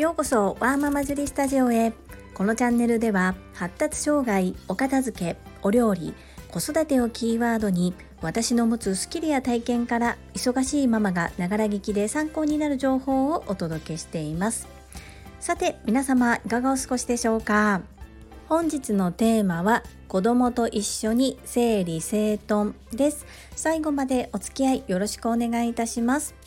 ようこそワーママジュリスタジオへ。このチャンネルでは発達障害お片付けお料理子育てをキーワードに私の持つスキルや体験から忙しいママがながら聞きで参考になる情報をお届けしています。さて皆様いかがお過ごしでしょうか本日のテーマは子供と一緒に整理整頓です。最後までお付き合いよろしくお願いいたします。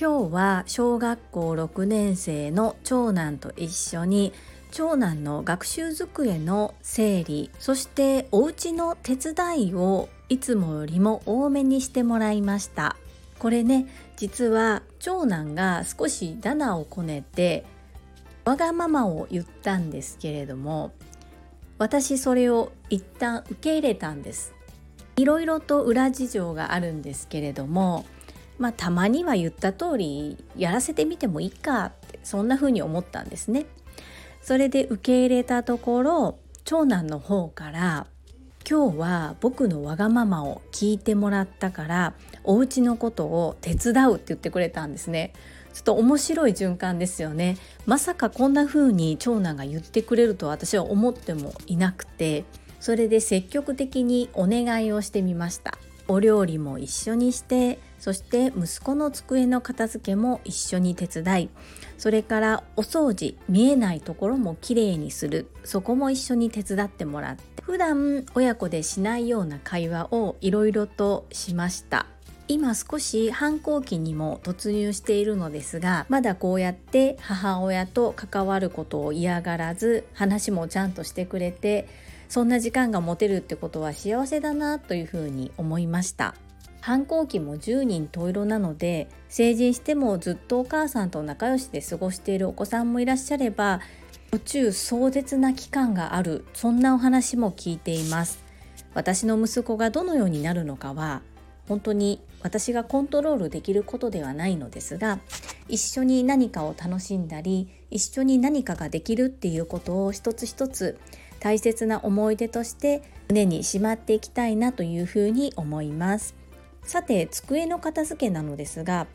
今日は小学校6年生の長男と一緒に長男の学習机の整理そしてお家の手伝いをいつもよりも多めにしてもらいました。これね実は長男が少しダナをこねてわがままを言ったんですけれども私それを一旦受け入れたんです。いろいろと裏事情があるんですけれどもまあたまには言った通りやらせてみてもいいかってそんな風に思ったんですね。それで受け入れたところ長男の方から今日は僕のわがままを聞いてもらったからお家のことを手伝うって言ってくれたんですね。ちょっと面白い循環ですよね。まさかこんな風に長男が言ってくれると私は思ってもいなくてそれで積極的にお願いをしてみました。お料理も一緒にしてそして息子の机の片付けも一緒に手伝いそれからお掃除見えないところもきれいにするそこも一緒に手伝ってもらって普段親子でしないような会話をいろいろとしました。今少し反抗期にも突入しているのですがまだこうやって母親と関わることを嫌がらず話もちゃんとしてくれてそんな時間が持てるってことは幸せだなというふうに思いました。反抗期も10人十色なので成人してもずっとお母さんと仲良しで過ごしているお子さんもいらっしゃれば途中壮絶な期間がある。そんなお話も聞いています。私の息子がどのようになるのかは本当に私がコントロールできることではないのですが一緒に何かを楽しんだり一緒に何かができるっていうことを一つ一つ大切な思い出として胸にしまっていきたいなというふうに思います。さて机の片付けなのですが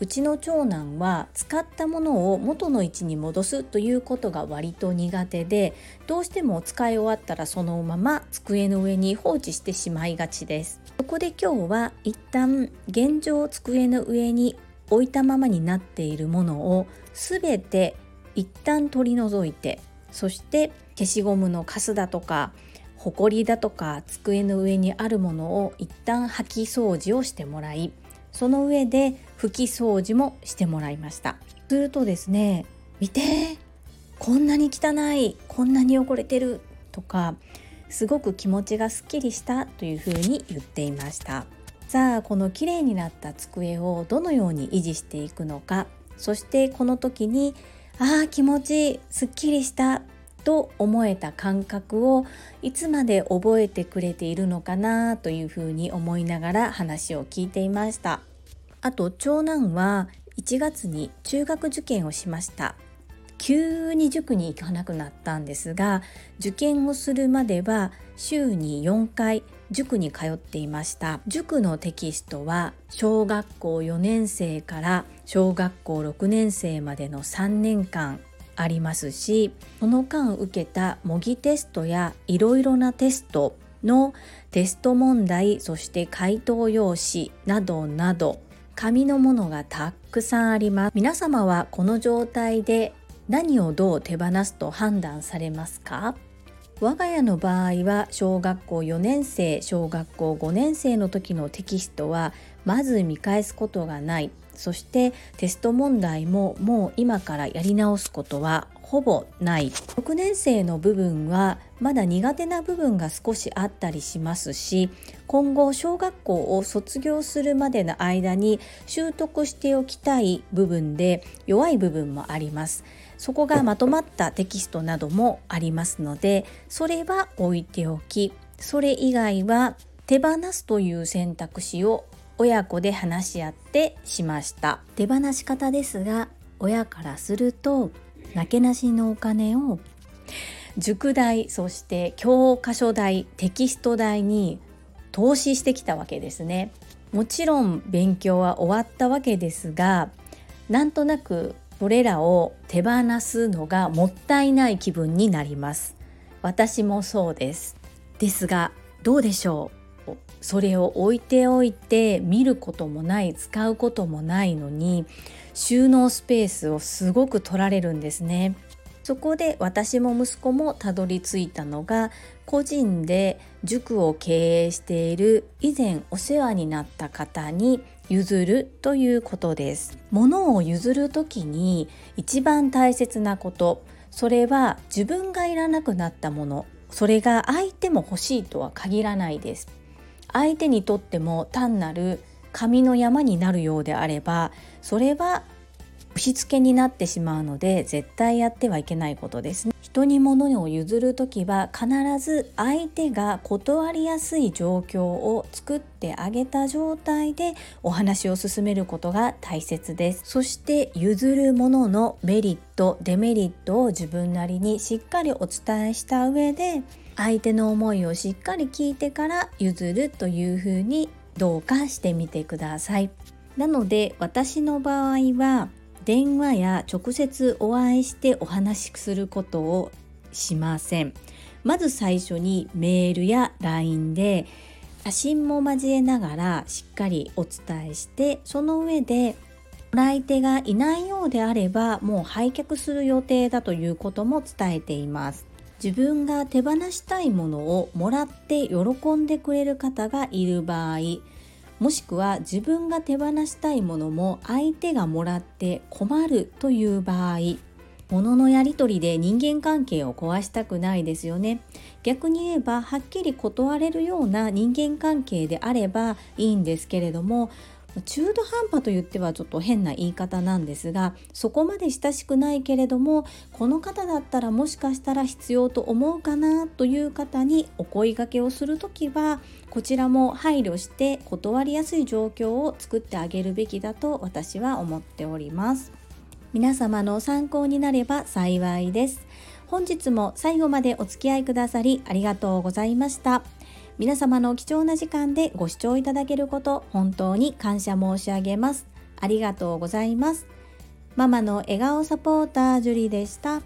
うちの長男は使ったものを元の位置に戻すということが割と苦手でどうしても使い終わったらそのまま机の上に放置してしまいがちです。そこで今日は一旦現状机の上に置いたままになっているものを全て一旦取り除いてそして消しゴムのカスだとかほこりだとか机の上にあるものを一旦掃き掃除をしてもらいその上で拭き掃除もしてもらいました。するとですね見てこんなに汚いこんなに汚れてるとかすごく気持ちがすっきりしたというふうに言っていました。さあこの綺麗になった机をどのように維持していくのかそしてこの時にああ気持ちいいすっきりしたと思えた感覚をいつまで覚えてくれているのかなというふうに思いながら話を聞いていました。あと長男は1月に中学受験をしました。急に塾に行かなくなったんですが受験をするまでは週に4回塾に通っていました。塾のテキストは小学校4年生から小学校6年生までの3年間ありますしその間受けた模擬テストやいろいろなテストのテスト問題そして回答用紙などなど紙のものがたくさんあります。皆様はこの状態で何をどう手放すと判断されますか？我が家の場合は小学校4年生小学校5年生の時のテキストはまず見返すことがない。そしてテスト問題ももう今からやり直すことはほぼない。6年生の部分はまだ苦手な部分が少しあったりしますし今後小学校を卒業するまでの間に習得しておきたい部分で弱い部分もあります。そこがまとまったテキストなどもありますのでそれは置いておきそれ以外は手放すという選択肢を親子で話し合ってしました。手放し方ですが親からするとなけなしのお金を塾代そして教科書代テキスト代に投資してきたわけですね。もちろん勉強は終わったわけですがなんとなくそれらを手放すのがもったいない気分になります。私もそうです。ですがどうでしょう？それを置いておいて見ることもない使うこともないのに収納スペースをすごく取られるんですね。そこで私も息子もたどり着いたのが個人で塾を経営している以前お世話になった方に譲るということです。物を譲る時に一番大切なことそれは自分がいらなくなったものそれが相手も欲しいとは限らないです。相手にとっても単なる紙の山になるようであればそれは押し付けになってしまうので絶対やってはいけないことです。ね人に物を譲る時は必ず相手が断りやすい状況を作ってあげた状態でお話を進めることが大切です。そして譲るもののメリットデメリットを自分なりにしっかりお伝えした上で相手の思いをしっかり聞いてから譲るというふうにどうかしてみてください。なので私の場合は電話や直接お会いしてお話しすることをしません。まず最初にメールや LINE で写真も交えながらしっかりお伝えしてその上でお相手がいないようであればもう売却する予定だということも伝えています。自分が手放したいものをもらって喜んでくれる方がいる場合もしくは自分が手放したいものも相手がもらって困るという場合物のやり取りで人間関係を壊したくないですよね。逆に言えばはっきり断れるような人間関係であればいいんですけれども中途半端と言ってはちょっと変な言い方なんですがそこまで親しくないけれどもこの方だったらもしかしたら必要と思うかなという方にお声がけをする時はこちらも配慮して断りやすい状況を作ってあげるべきだと私は思っております皆様の参考になれば幸いです本日も最後までお付き合いくださりありがとうございました。皆様の貴重な時間でご視聴いただけること本当に感謝申し上げます。ありがとうございます。ママの笑顔サポータージュリでした。